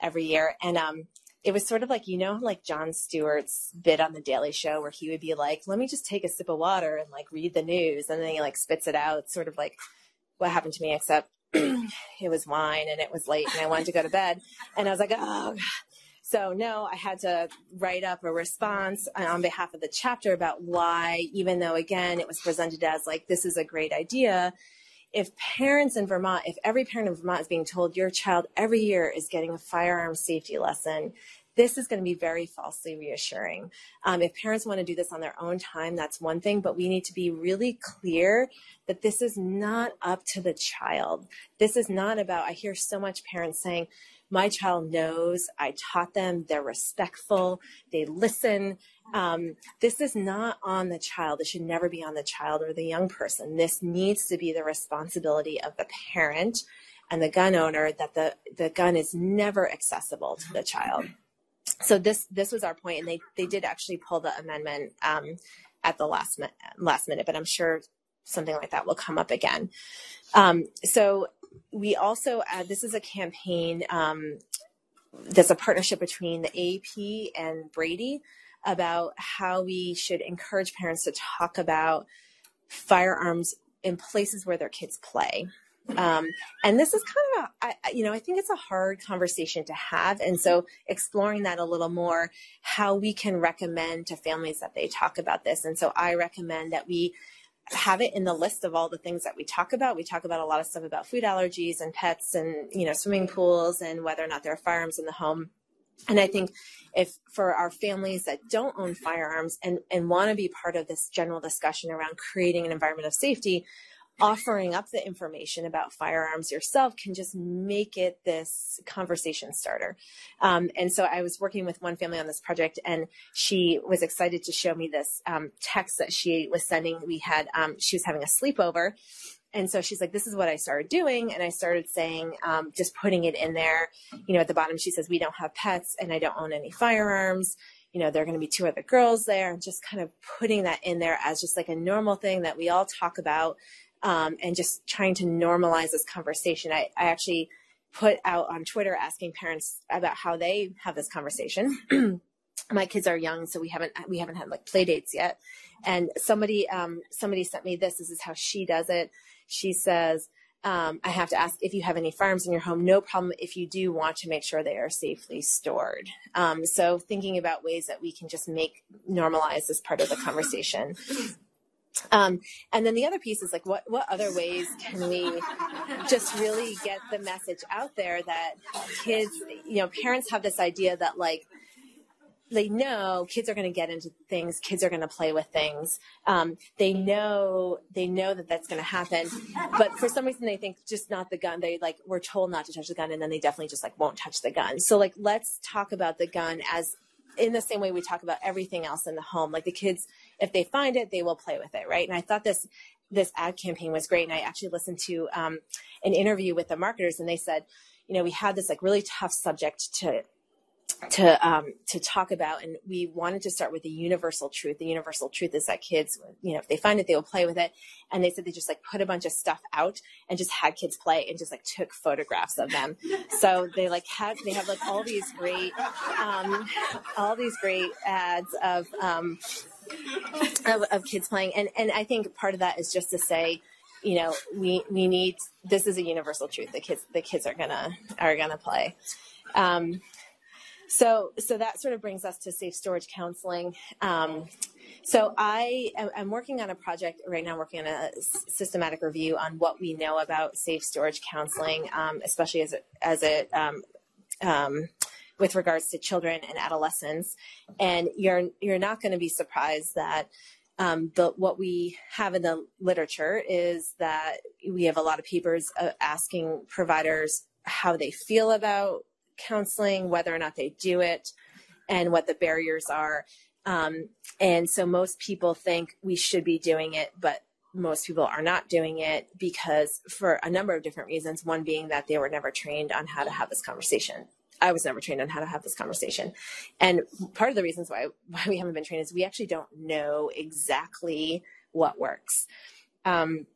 every year. And um, it was sort of like you know like Jon Stewart's bit on the Daily Show where he would be like, "Let me just take a sip of water and like read the news," and then he like spits it out. sort of like what happened to me, except it was wine and it was late and I wanted to go to bed, and I was like, "Oh." So no, I had to write up a response on behalf of the chapter about why, even though again it was presented as like this is a great idea, if parents in Vermont, if every parent in Vermont is being told your child every year is getting a firearm safety lesson, this is going to be very falsely reassuring. Um, if parents want to do this on their own time, that's one thing, but we need to be really clear that this is not up to the child. This is not about, I hear so much parents saying, my child knows, I taught them, they're respectful, they listen, um, this is not on the child. It should never be on the child or the young person. This needs to be the responsibility of the parent and the gun owner that the, the gun is never accessible to the child. So this this was our point, and they they did actually pull the amendment um, at the last minute, last minute, but I'm sure something like that will come up again. Um, so we also uh, this is a campaign um, that's a partnership between the AP and Brady about how we should encourage parents to talk about firearms in places where their kids play. Um, and this is kind of, a, I, you know, I think it's a hard conversation to have. And so exploring that a little more, how we can recommend to families that they talk about this. And so I recommend that we have it in the list of all the things that we talk about. We talk about a lot of stuff about food allergies and pets and, you know, swimming pools and whether or not there are firearms in the home. And I think if for our families that don't own firearms and, and want to be part of this general discussion around creating an environment of safety, offering up the information about firearms yourself can just make it this conversation starter. Um, and so I was working with one family on this project, and she was excited to show me this um, text that she was sending. We had um, she was having a sleepover, and so she's like, "This is what I started doing," and I started saying, um, just putting it in there. You know, at the bottom, she says, "We don't have pets, and I don't own any firearms." You know, there are going to be two other girls there, and just kind of putting that in there as just like a normal thing that we all talk about. Um, and just trying to normalize this conversation. I, I actually put out on Twitter asking parents about how they have this conversation. my kids are young, so we haven't we haven't had like play dates yet. And somebody um, somebody sent me this. This is how she does it. She says, um, "I have to ask if you have any firearms in your home. No problem. If you do, want to make sure they are safely stored." Um, so thinking about ways that we can just make normalize this part of the conversation. Um, and then the other piece is like, what, what other ways can we just really get the message out there that kids, you know, parents have this idea that like, they know kids are going to get into things kids are going to play with things. Um, they know they know that that's going to happen but for some reason they think just not the gun. They like we're told not to touch the gun and then they definitely just like won't touch the gun. So like let's talk about the gun as in the same way we talk about everything else in the home like the kids if they find it they will play with it right? And i thought this this ad campaign was great and i actually listened to um, an interview with the marketers and they said you know we had this like really tough subject to to um, to talk about, and we wanted to start with the universal truth. The universal truth is that kids, you know, if they find it, they will play with it. And they said they just like put a bunch of stuff out and just had kids play and just like took photographs of them. so they like had they have like all these great um, all these great ads of, um, of of kids playing, and and I think part of that is just to say you know we we need this is a universal truth the kids the kids are gonna are gonna play um, so, so that sort of brings us to safe storage counseling. Um, so I am working on a project right now, working on a systematic review on what we know about safe storage counseling, um, especially as it, as it um, um, with regards to children and adolescents. And you're you're not going to be surprised that um, the, what we have in the literature is that we have a lot of papers uh, asking providers how they feel about counseling, whether or not they do it, and what the barriers are. Um, and so most people think we should be doing it, but most people are not doing it because for a number of different reasons. One being that they were never trained on how to have this conversation. I was never trained on how to have this conversation. And part of the reasons why, why we haven't been trained is we actually don't know exactly what works. Um,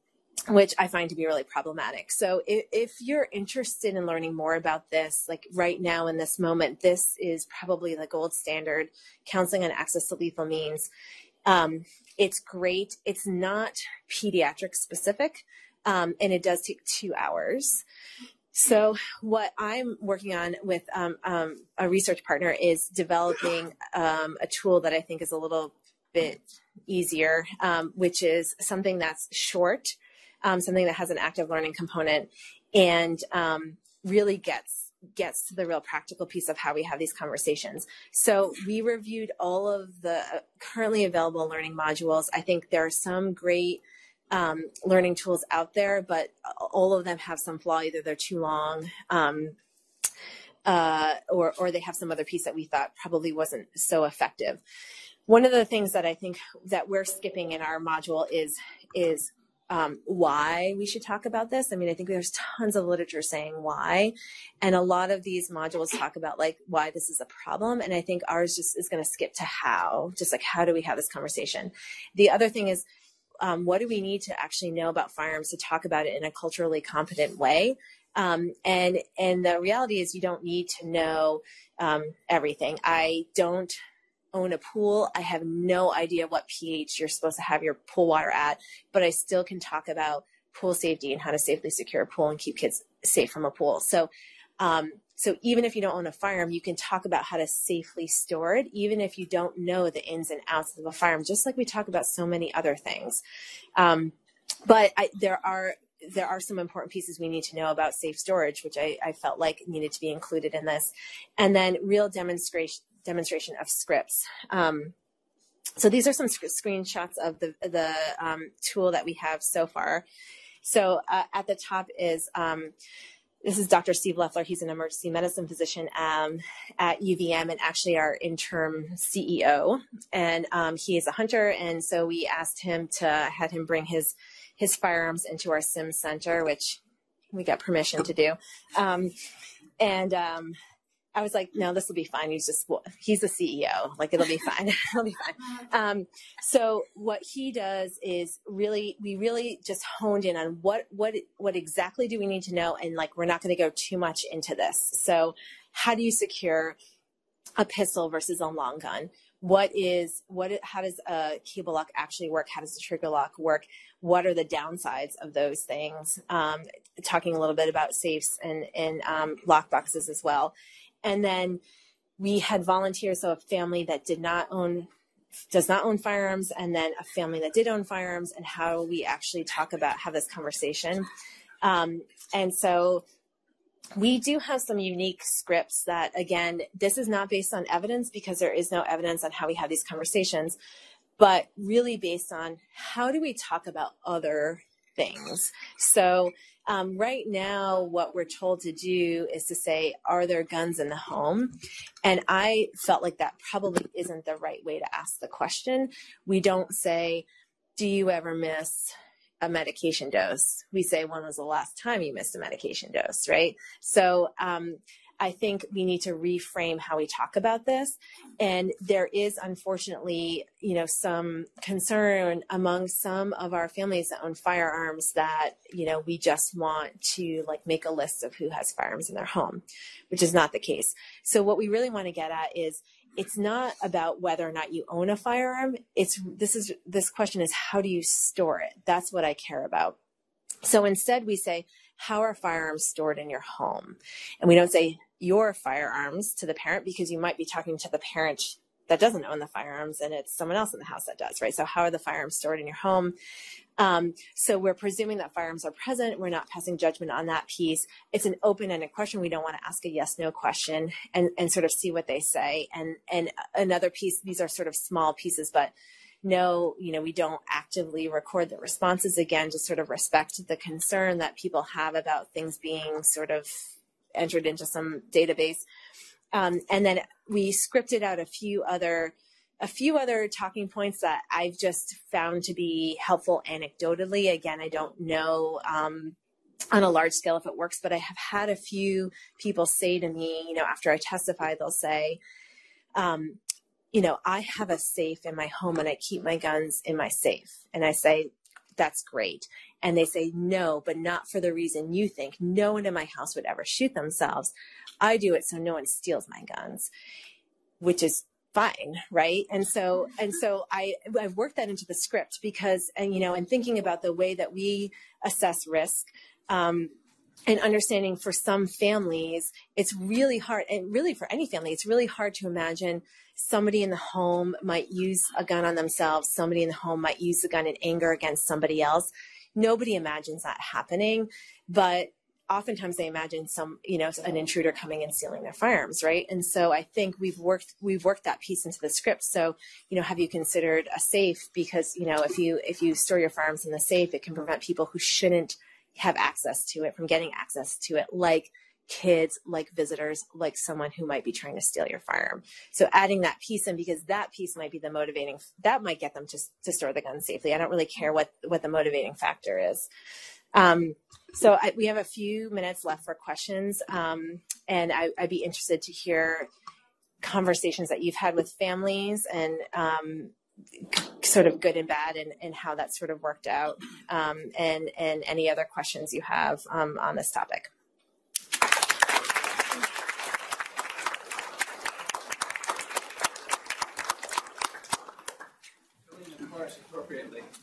which I find to be really problematic. So if, if, you're interested in learning more about this, like right now in this moment, this is probably the gold standard counseling on access to lethal means. Um, it's great. It's not pediatric specific, um, and it does take two hours. So what I'm working on with um, um a research partner is developing um, a tool that I think is a little bit easier, um, which is something that's short um, something that has an active learning component and um, really gets gets to the real practical piece of how we have these conversations. So we reviewed all of the currently available learning modules. I think there are some great um, learning tools out there, but all of them have some flaw. Either they're too long, um, uh, or or they have some other piece that we thought probably wasn't so effective. One of the things that I think that we're skipping in our module is is um, why we should talk about this. I mean, I think there's tons of literature saying why, and a lot of these modules talk about like why this is a problem. And I think ours just is going to skip to how, just like how do we have this conversation. The other thing is, um, what do we need to actually know about firearms to talk about it in a culturally competent way? Um, and and the reality is, you don't need to know um, everything. I don't own a pool. I have no idea what pH you're supposed to have your pool water at, but I still can talk about pool safety and how to safely secure a pool and keep kids safe from a pool. So, um, so even if you don't own a firearm, you can talk about how to safely store it, even if you don't know the ins and outs of a firearm, just like we talk about so many other things. Um, but I, there are there are some important pieces we need to know about safe storage, which I, I, felt like needed to be included in this. And then real demonstration demonstration of scripts. Um, so these are some sc- screenshots of the, the um, tool that we have so far. So uh, at the top is um, this is Dr. Steve Leffler. He's an emergency medicine physician um, at UVM and actually our interim CEO. And um, he is a hunter, and so we asked him to had him bring his his firearms into our sim center, which we got permission to do. Um, and um, I was like, no, this will be fine. He's just, well, he's the CEO. Like, it'll be fine. it'll be fine. Um, so what he does is really, we really just honed in on what, what, what exactly do we need to know? And like, we're not going to go too much into this. So how do you secure a pistol versus a long gun? What is, what, how does a cable lock actually work? How does the trigger lock work? What are the downsides of those things? Um, talking a little bit about safes and, and um, lock boxes as well. And then we had volunteers, so a family that did not own does not own firearms and then a family that did own firearms and how we actually talk about have this conversation. Um, and so we do have some unique scripts that again this is not based on evidence because there is no evidence on how we have these conversations but really based on how do we talk about other things. So um, right now, what we're told to do is to say, are there guns in the home? And I felt like that probably isn't the right way to ask the question. We don't say, do you ever miss a medication dose? We say, when was the last time you missed a medication dose, right? So um, I think we need to reframe how we talk about this. And there is unfortunately, you know, some concern among some of our families that own firearms that, you know, we just want to like make a list of who has firearms in their home, which is not the case. So what we really want to get at is it's not about whether or not you own a firearm. It's this is this question is how do you store it? That's what I care about. So instead we say, how are firearms stored in your home? And we don't say your firearms to the parent because you might be talking to the parent that doesn't own the firearms and it's someone else in the house that does, right? So how are the firearms stored in your home? Um, so we're presuming that firearms are present. We're not passing judgment on that piece. It's an open-ended question. We don't want to ask a yes/no question and and sort of see what they say. And and another piece. These are sort of small pieces, but no, you know, we don't actively record the responses again to sort of respect the concern that people have about things being sort of entered into some database. Um, and then we scripted out a few other a few other talking points that I've just found to be helpful anecdotally. Again, I don't know um, on a large scale if it works, but I have had a few people say to me, you know, after I testify, they'll say, um, you know, I have a safe in my home and I keep my guns in my safe. And I say, that's great. And they say, no, but not for the reason you think. No one in my house would ever shoot themselves. I do it so no one steals my guns, which is fine right and so and so i i've worked that into the script because and you know and thinking about the way that we assess risk um, and understanding for some families it's really hard and really for any family it's really hard to imagine somebody in the home might use a gun on themselves somebody in the home might use a gun in anger against somebody else. Nobody imagines that happening but oftentimes they imagine some you know an intruder coming and stealing their firearms right? And so i think we've worked we've worked that piece into the script. So you know have you considered a safe? Because you know if you if you store your firearms in the safe it can prevent people who shouldn't have access to it from getting access to it like kids, like visitors, like someone who might be trying to steal your firearm. So adding that piece in because that piece might be the motivating, that might get them to, to store the gun safely. I don't really care what, what the motivating factor is. Um, so I, we have a few minutes left for questions. Um, and I, would be interested to hear conversations that you've had with families and, um, sort of good and bad and, and how that sort of worked out um, and and any other questions you have um, on this topic.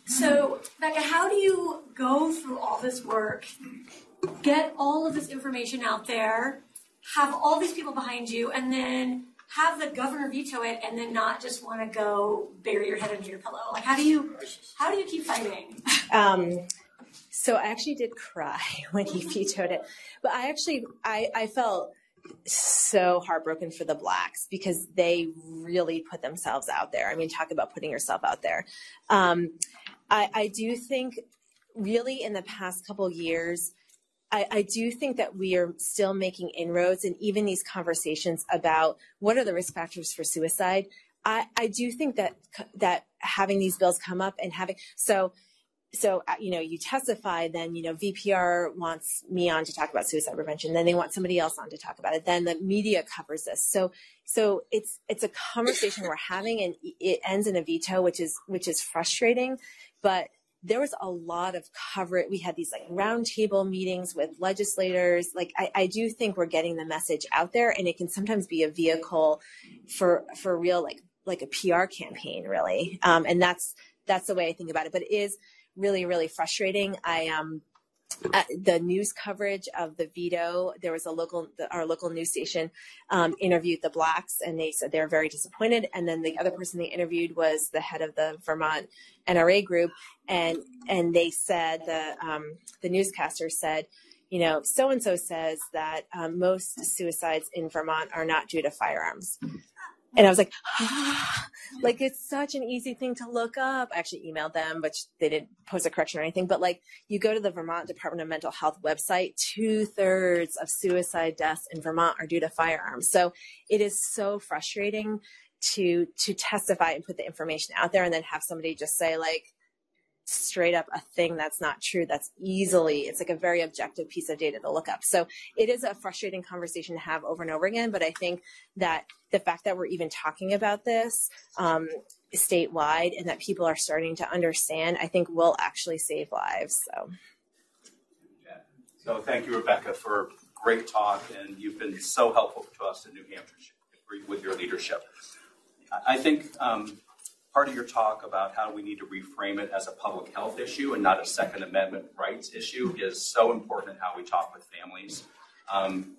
So, Becca, how do you go through all this work, get all of this information out there, have all these people behind you, and then have the governor veto it, and then not just want to go bury your head under your pillow? Like, how do you how do you keep fighting? Um, so I actually did cry when he vetoed it, but I actually I, I felt so heartbroken for the Blacks because they really put themselves out there. I mean, talk about putting yourself out there. Um, I, I do think really in the past couple years, I, I, do think that we are still making inroads and even these conversations about what are the risk factors for suicide. I, I do think that that having these bills come up and having so so uh, you know you testify then you know vpr wants me on to talk about suicide prevention then they want somebody else on to talk about it then the media covers this so so it's it's a conversation we're having and it ends in a veto which is which is frustrating but there was a lot of coverage. We had these like roundtable meetings with legislators. Like I, I do think we're getting the message out there, and it can sometimes be a vehicle for for real like like a PR campaign, really. Um, and that's that's the way I think about it. But it is really really frustrating. I um the news coverage of the veto, there was a local, the, our local news station um, interviewed the Blacks, and they said they're very disappointed. And then the other person they interviewed was the head of the Vermont NRA group, and and they said the um, the newscaster said, you know, so and so says that um, most suicides in Vermont are not due to firearms. And I was like, like it's such an easy thing to look up. I actually emailed them, but they didn't post a correction or anything. But like you go to the Vermont Department of Mental Health website, two thirds of suicide deaths in Vermont are due to firearms. So it is so frustrating to to testify and put the information out there and then have somebody just say like straight up a thing that's not true that's easily it's like a very objective piece of data to look up. So it is a frustrating conversation to have over and over again but i think that the fact that we're even talking about this um, statewide and that people are starting to understand i think will actually save lives so. So thank you rebecca for great talk and you've been so helpful to us in new hampshire with your leadership. I think um, part of your talk about how we need to reframe it as a public health issue and not a Second Amendment rights issue is so important in how we talk with families. Um,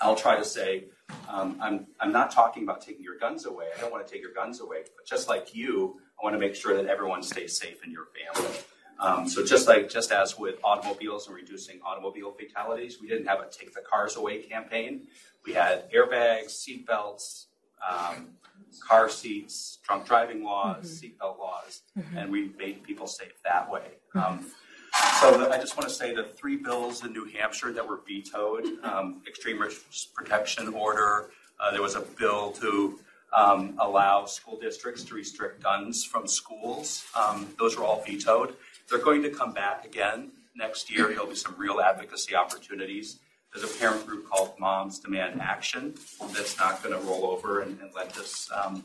I'll try to say, um, I'm, I'm not talking about taking your guns away. I don't want to take your guns away. But just like you, I want to make sure that everyone stays safe in your family. Um, so just like just as with automobiles and reducing automobile fatalities, we didn't have a take the cars away campaign. We had airbags, seat belts, um, car seats, drunk driving laws, Mm-hmm. seatbelt laws, and we made people safe that way. Um, so the, I just want to say the three bills in New Hampshire that were vetoed, um, extreme risk protection order, uh, there was a bill to um, allow school districts to restrict guns from schools. Um, those were all vetoed. They're going to come back again next year. There'll be some real advocacy opportunities. There's a parent group called Moms Demand Action that's not going to roll over and, and let this um,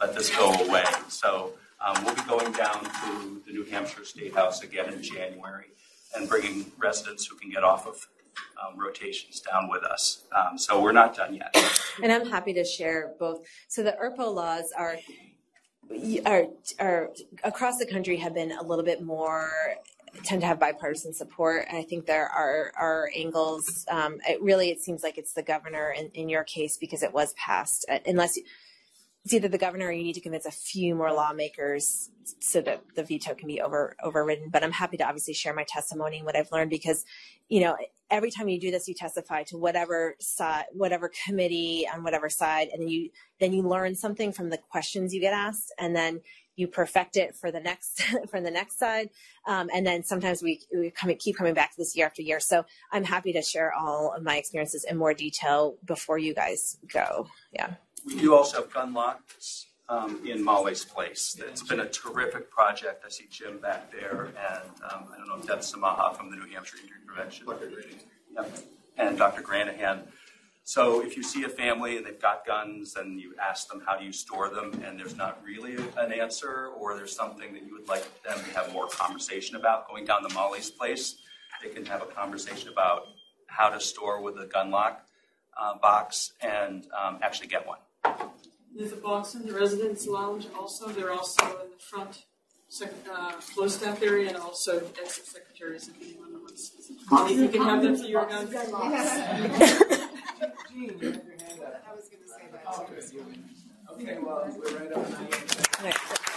let this go away. So um, we'll be going down to the New Hampshire State House again in January and bringing residents who can get off of um, rotations down with us. Um, so we're not done yet. and i'm happy to share both so the erpo laws are are, are across the country have been a little bit more tend to have bipartisan support. And I think there are are angles. Um, it really, it seems like it's the governor in, in your case because it was passed. Uh, Unless it's either the governor or you need to convince a few more lawmakers so that the veto can be over overridden. But I'm happy to obviously share my testimony and what I've learned because, you know, every time you do this, you testify to whatever side, whatever committee on whatever side, and then you then you learn something from the questions you get asked, and then you perfect it for the next for the next side um, and then sometimes we, we come, keep coming back to this year after year so i'm happy to share all of my experiences in more detail before you guys go yeah We do also have gun locks um, in Molly's Place. It's been a terrific project. I see Jim back there, and um, I don't know, Deb Samaha from the New Hampshire Intervention, Prevention. Yep. And Dr. Granahan. So if you see a family and they've got guns and you ask them, how do you store them, and there's not really an answer, or there's something that you would like them to have more conversation about, going down to Molly's Place, they can have a conversation about how to store with a gun lock uh, box and um, actually get one. There's a box in the residence lounge also. They're also in the front sec- uh, flow staff area and also exit secretaries if anyone wants. If you can have them for your gun. Gene, you have your hand up. I was going to say that. Oh, good. Okay, well, we're right on. Right.